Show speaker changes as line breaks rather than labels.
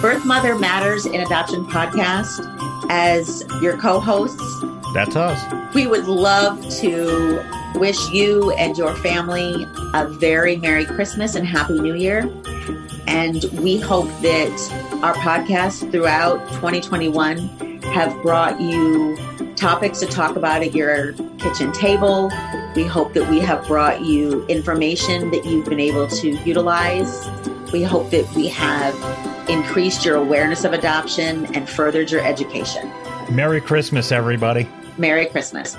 Birth Mother Matters in Adoption podcast as your co hosts.
That's us.
We would love to wish you and your family a very Merry Christmas and Happy New Year. And we hope that our podcast throughout 2021 have brought you topics to talk about at your kitchen table. We hope that we have brought you information that you've been able to utilize. We hope that we have increased your awareness of adoption and furthered your education.
Merry Christmas, everybody.
Merry Christmas.